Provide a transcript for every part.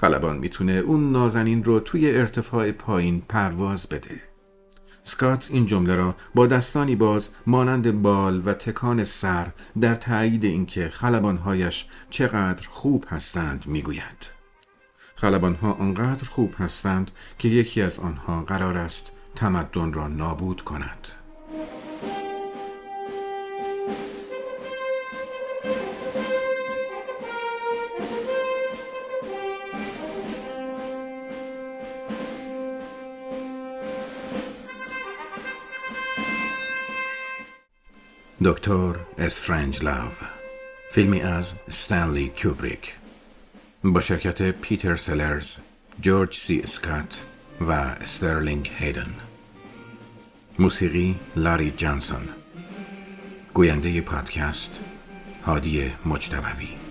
خلبان می‌تونه اون نازنین رو توی ارتفاع پایین پرواز بده. سکات این جمله را با دستانی باز مانند بال و تکان سر در تایید اینکه خلبانهایش چقدر خوب هستند می‌گوید. خلبانها آنقدر خوب هستند که یکی از آنها قرار است تمدن را نابود کند. دکتر استرنج لاو. فیلمی از ستنلی کوبریک با شرکت پیتر سلرز جورج سی اسکات و استرلینگ هیدن. موسیقی لاری جانسون. گوینده پادکست هادی مجتبوی.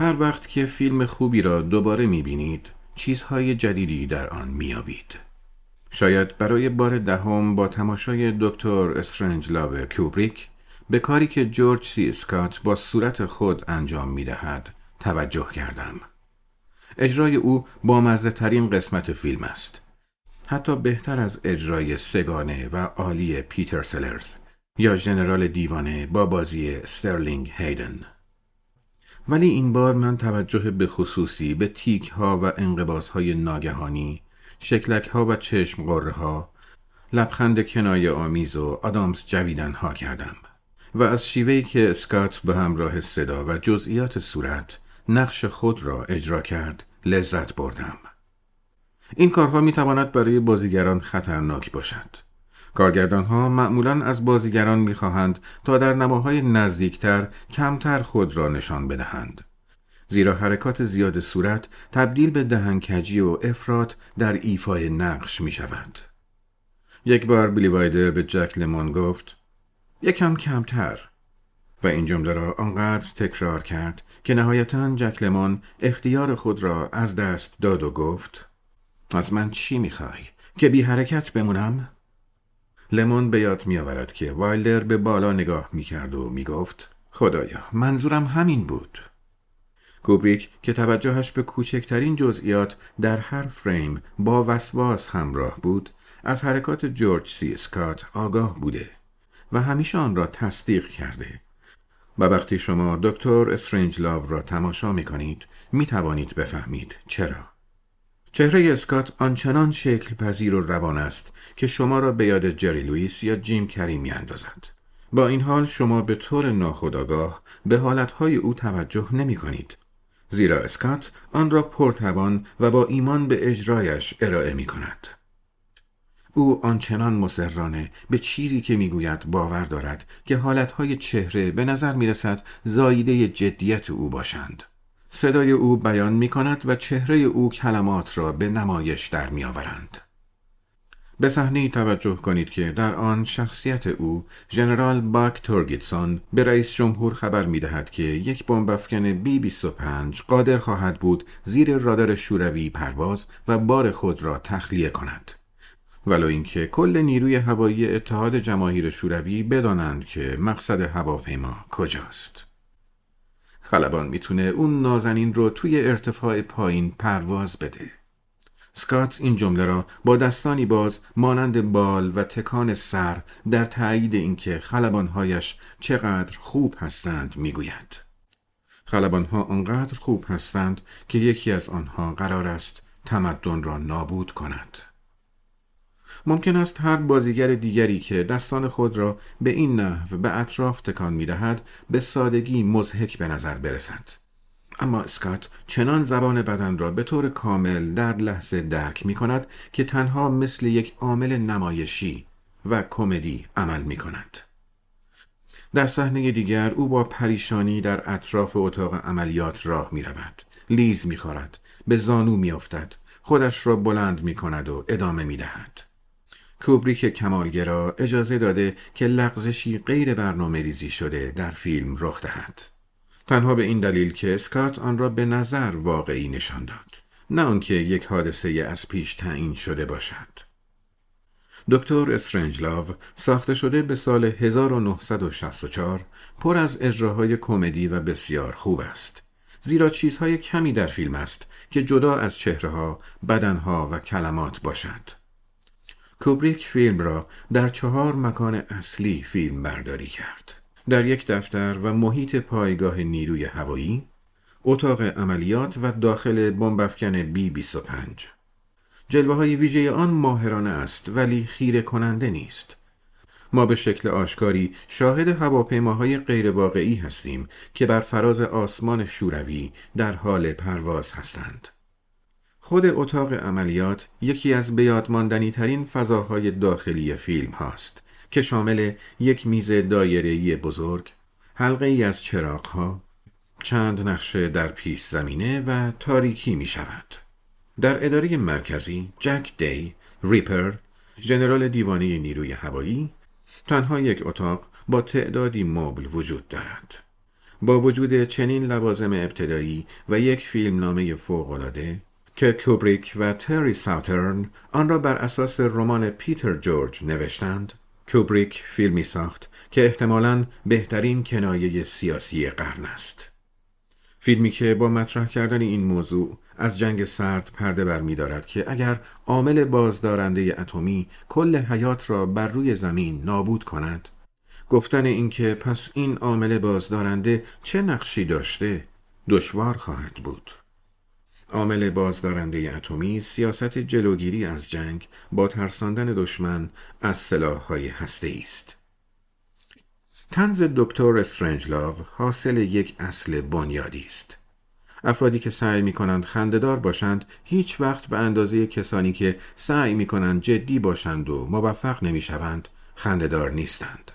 هر وقت که فیلم خوبی را دوباره می‌بینید چیزهای جدیدی در آن میابید شاید برای بار دهم با تماشای دکتر استرنج لاو کوبریک به کاری که جورج سی اسکات با صورت خود انجام می‌دهد توجه کردم. اجرای او با مزه ترین قسمت فیلم است. حتی بهتر از اجرای سه گانه و عالی پیتر سلرز یا ژنرال دیوانه با بازی استرلینگ هیدن. ولی این بار من توجه به خصوصی به تیک ها و انقباس های ناگهانی شکلک ها و چشم قره ها لبخند کنایه آمیز و آدامس جویدن ها کردم و از شیوهی که اسکات به همراه صدا و جزئیات صورت نقش خود را اجرا کرد لذت بردم. این کارها می تواند برای بازیگران خطرناک باشد. کارگردان ها معمولا از بازیگران می‌خواهند تا در نماهای نزدیکتر کمتر خود را نشان بدهند. زیرا حرکات زیاد صورت تبدیل به دهنکجی و افراد در ایفای نقش می شود. یک بار بیلی وایدر به جک لمون گفت یکم کمتر و این جمله را آنقدر تکرار کرد که نهایتا جک لمون اختیار خود را از دست داد و گفت از من چی می‌خوای؟ که بی حرکت بمونم؟ لمون به یاد می آورد که وایلدر به بالا نگاه می کرد و می گفت خدایا منظورم همین بود. کوبریک که توجهش به کوچکترین جزئیات در هر فریم با وسواس همراه بود از حرکات جورج سی اسکات آگاه بوده و همیشه آن را تصدیق کرده و وقتی شما دکتر استرنج لاو را تماشا می کنید می توانید بفهمید چرا. چهره اسکات آنچنان شکل پذیر و روان است که شما را به یاد جری لوئیس یا جیم کری می اندازد. با این حال شما به طور ناخودآگاه به حالتهای او توجه نمی کنید. زیرا اسکات آن را پرتوان و با ایمان به اجرایش ارائه می کند. او آنچنان مسررانه به چیزی که می‌گوید باور دارد که حالتهای چهره به نظر می رسد زاییده جدیت او باشند. صدای او بیان می کند و چهره او کلمات را به نمایش در می آورند. به صحنه توجه کنید که در آن شخصیت او ژنرال باک تورگیتسون به رئیس جمهور خبر می دهد که یک بمب افکن بی 25 قادر خواهد بود زیر رادار شوروی پرواز و بار خود را تخلیه کند. ولو اینکه کل نیروی هوایی اتحاد جماهیر شوروی بدانند که مقصد هواپیما کجاست. خلبان می‌تونه اون نازنین رو توی ارتفاع پایین پرواز بده. سکات این جمله را با دستانی باز مانند بال و تکان سر در تایید اینکه خلبانهایش چقدر خوب هستند می‌گوید. خلبانها آنقدر خوب هستند که یکی از آنها قرار است تمدن را نابود کند. ممکن است هر بازیگر دیگری که دستان خود را به این نحو به اطراف تکان می دهد به سادگی مزهک به نظر برسد. اما اسکات چنان زبان بدن را به طور کامل در لحظه درک می کند که تنها مثل یک عامل نمایشی و کمدی عمل می کند. در صحنه دیگر او با پریشانی در اطراف اتاق عملیات راه می رود. لیز می خورد. به زانو می افتد. خودش را بلند می کند و ادامه می دهد. کوبریک کمالگرا اجازه داده که لغزشی غیر برنامه ریزی شده در فیلم رخ دهد. تنها به این دلیل که اسکات آن را به نظر واقعی نشان داد. نه آنکه یک حادثه از پیش تعیین شده باشد. دکتر استرنجلاو ساخته شده به سال 1964 پر از اجراهای کمدی و بسیار خوب است. زیرا چیزهای کمی در فیلم است که جدا از چهرهها، بدنها و کلمات باشد. کوبریک فیلم را در چهار مکان اصلی فیلم برداری کرد. در یک دفتر و محیط پایگاه نیروی هوایی، اتاق عملیات و داخل بمبافکن بی 25 جلوه های ویژه آن ماهرانه است ولی خیره کننده نیست. ما به شکل آشکاری شاهد هواپیماهای غیرواقعی هستیم که بر فراز آسمان شوروی در حال پرواز هستند. خود اتاق عملیات یکی از بیادماندنی ترین فضاهای داخلی فیلم هاست که شامل یک میز دایره‌ای بزرگ، حلقه ای از چراغ ها، چند نقشه در پیش زمینه و تاریکی می شود. در اداره مرکزی جک دی، ریپر، ژنرال دیوانه نیروی هوایی تنها یک اتاق با تعدادی مبل وجود دارد. با وجود چنین لوازم ابتدایی و یک فیلم نامه فوقالعاده که کوبریک و تری ساوترن آن را بر اساس رمان پیتر جورج نوشتند کوبریک فیلمی ساخت که احتمالاً بهترین کنایه سیاسی قرن است. فیلمی که با مطرح کردن این موضوع از جنگ سرد پرده برمیدارد که اگر عامل بازدارنده اتمی کل حیات را بر روی زمین نابود کند گفتن اینکه پس این عامل بازدارنده چه نقشی داشته دشوار خواهد بود. عامل بازدارنده اتمی سیاست جلوگیری از جنگ با ترساندن دشمن از سلاح‌های هسته است. تنز دکتر استرنجلاو حاصل یک اصل بنیادی است. افرادی که سعی می کنند خندهدار باشند هیچ وقت به اندازه کسانی که سعی می کنند جدی باشند و موفق نمی شوند خندهدار نیستند.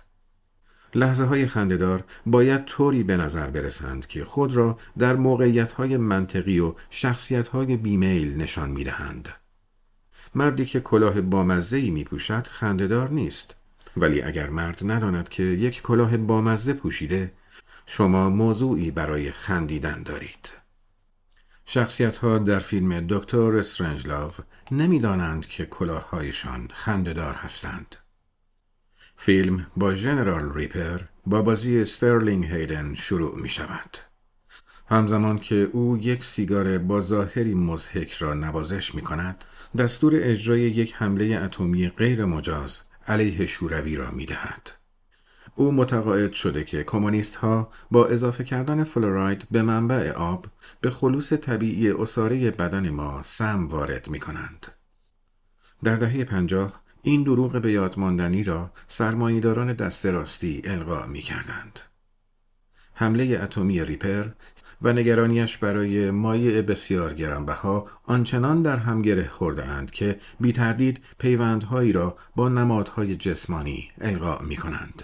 لحظه های خندهدار باید طوری به نظر برسند که خود را در موقعیت های منطقی و شخصیت های بیمیل نشان می دهند. مردی که کلاه بامزه می پوشد خندهدار نیست ولی اگر مرد نداند که یک کلاه بامزه پوشیده شما موضوعی برای خندیدن دارید. شخصیت ها در فیلم دکتر استرنجلاو نمی‌دانند که کلاههایشان خندهدار هستند. فیلم با ژنرال ریپر با بازی استرلینگ هیدن شروع می شود. همزمان که او یک سیگار با ظاهری مزهک را نوازش می کند، دستور اجرای یک حمله اتمی غیر مجاز علیه شوروی را می دهد. او متقاعد شده که کمونیست ها با اضافه کردن فلوراید به منبع آب به خلوص طبیعی اصاره بدن ما سم وارد می کنند. در دهه پنجاه این دروغ به یادماندنی را سرمایهداران دست راستی القا می کردند. حمله اتمی ریپر و نگرانیش برای مایع بسیار گرانبها آنچنان در هم گره خورده اند که بی تردید پیوندهایی را با نمادهای جسمانی القا می کنند.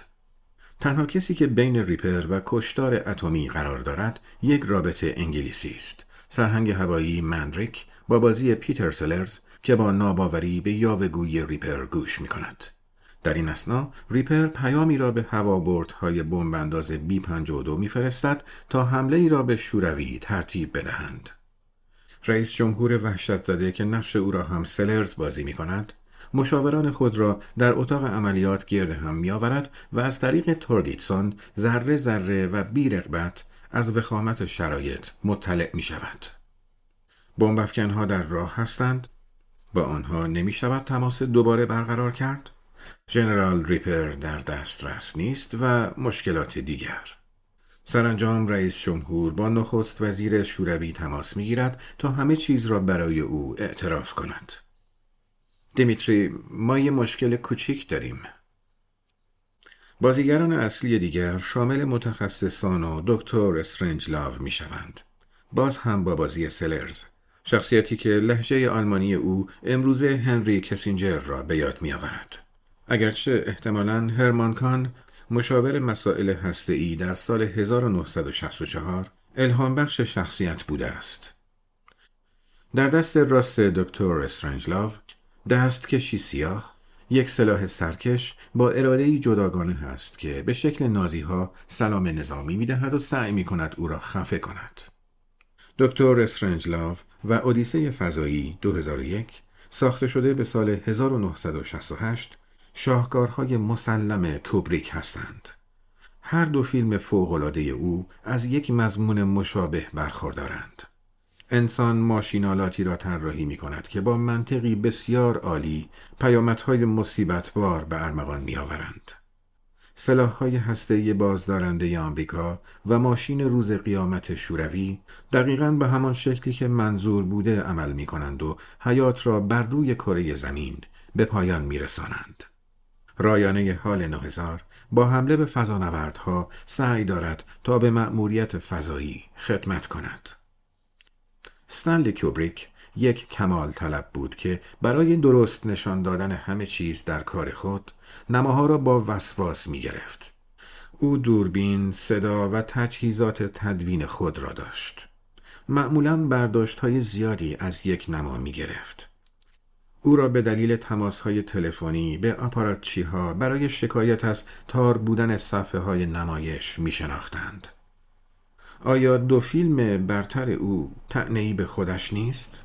تنها کسی که بین ریپر و کشتار اتمی قرار دارد یک رابط انگلیسی است. سرهنگ هوایی مندریک با بازی پیتر سلرز که با ناباوری به یاوه گویی ریپر گوش می کند. در این اثنا ریپر پیامی را به هوابردهای بمبانداز B 52 میفرستد تا حمله ای را به شوروی ترتیب بدهند. رئیس جمهور وحشت زده که نقش او را هم سلرز بازی می کند مشاوران خود را در اتاق عملیات گرد هم می آورد و از طریق تورگیتسون ذره ذره و بی رقبت از وخامت شرایط مطلع می شود. ها در راه هستند با آنها نمی شود تماس دوباره برقرار کرد؟ ژنرال ریپر در دسترس نیست و مشکلات دیگر سرانجام رئیس جمهور با نخست وزیر شوروی تماس می گیرد تا همه چیز را برای او اعتراف کند. دیمیتری ما یه مشکل کوچیک داریم. بازیگران اصلی دیگر شامل متخصصان و دکتر استرنج لاو می شوند. باز هم با بازی سلرز شخصیتی که لحجه آلمانی او امروزه هنری کسینجر را به یاد می آورد. اگرچه احتمالا هرمان کان مشاور مسائل ای در سال 1964 الهام بخش شخصیت بوده است. در دست راست دکتر استرنجلاو دست کشی سیاه یک سلاح سرکش با اراده جداگانه است که به شکل نازی ها سلام نظامی می دهد و سعی می کند او را خفه کند. دکتر استرنجلاو و اودیسه فضایی 2001 ساخته شده به سال 1968 شاهکارهای مسلم کوبریک هستند. هر دو فیلم فوقالعاده او از یک مضمون مشابه برخوردارند. انسان ماشینالاتی را طراحی می کند که با منطقی بسیار عالی پیامدهای مصیبتبار به ارمغان می آورند. سلاحهای هسته‌ای بازدارنده آمریکا و ماشین روز قیامت شوروی دقیقا به همان شکلی که منظور بوده عمل می کنند و حیات را بر روی کره زمین به پایان می رسانند. رایانه حال 9000 با حمله به فضانوردها سعی دارد تا به مأموریت فضایی خدمت کند. ستنلی کوبریک یک کمال طلب بود که برای درست نشان دادن همه چیز در کار خود نماها را با وسواس می گرفت. او دوربین، صدا و تجهیزات تدوین خود را داشت. معمولا برداشت های زیادی از یک نما می گرفت. او را به دلیل تماس های تلفنی به آپاراتچی ها برای شکایت از تار بودن صفحه های نمایش می شناختند. آیا دو فیلم برتر او تعنی به خودش نیست؟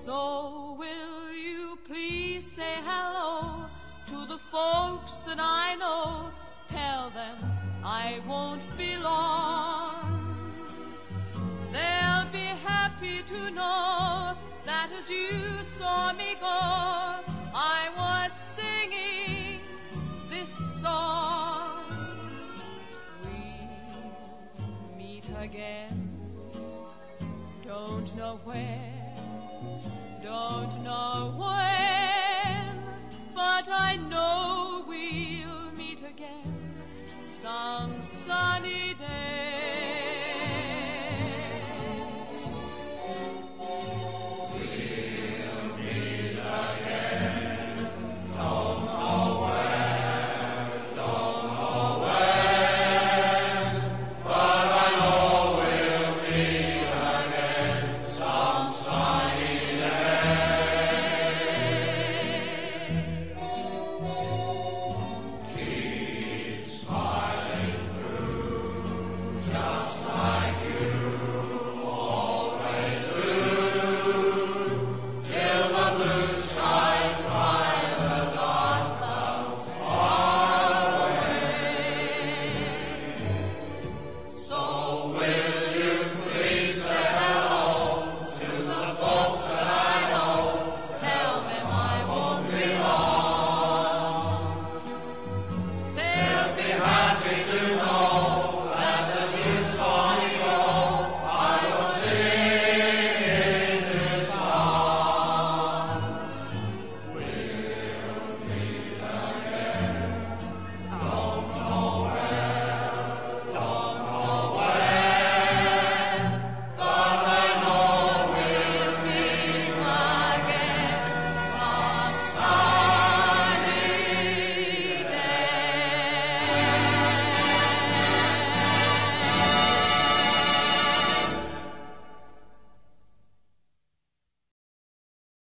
So will you please say hello to the folks that I know? Tell them I won't be long. They'll be happy to know that as you saw me go, I was singing this song. We meet again. Don't know where, don't know where.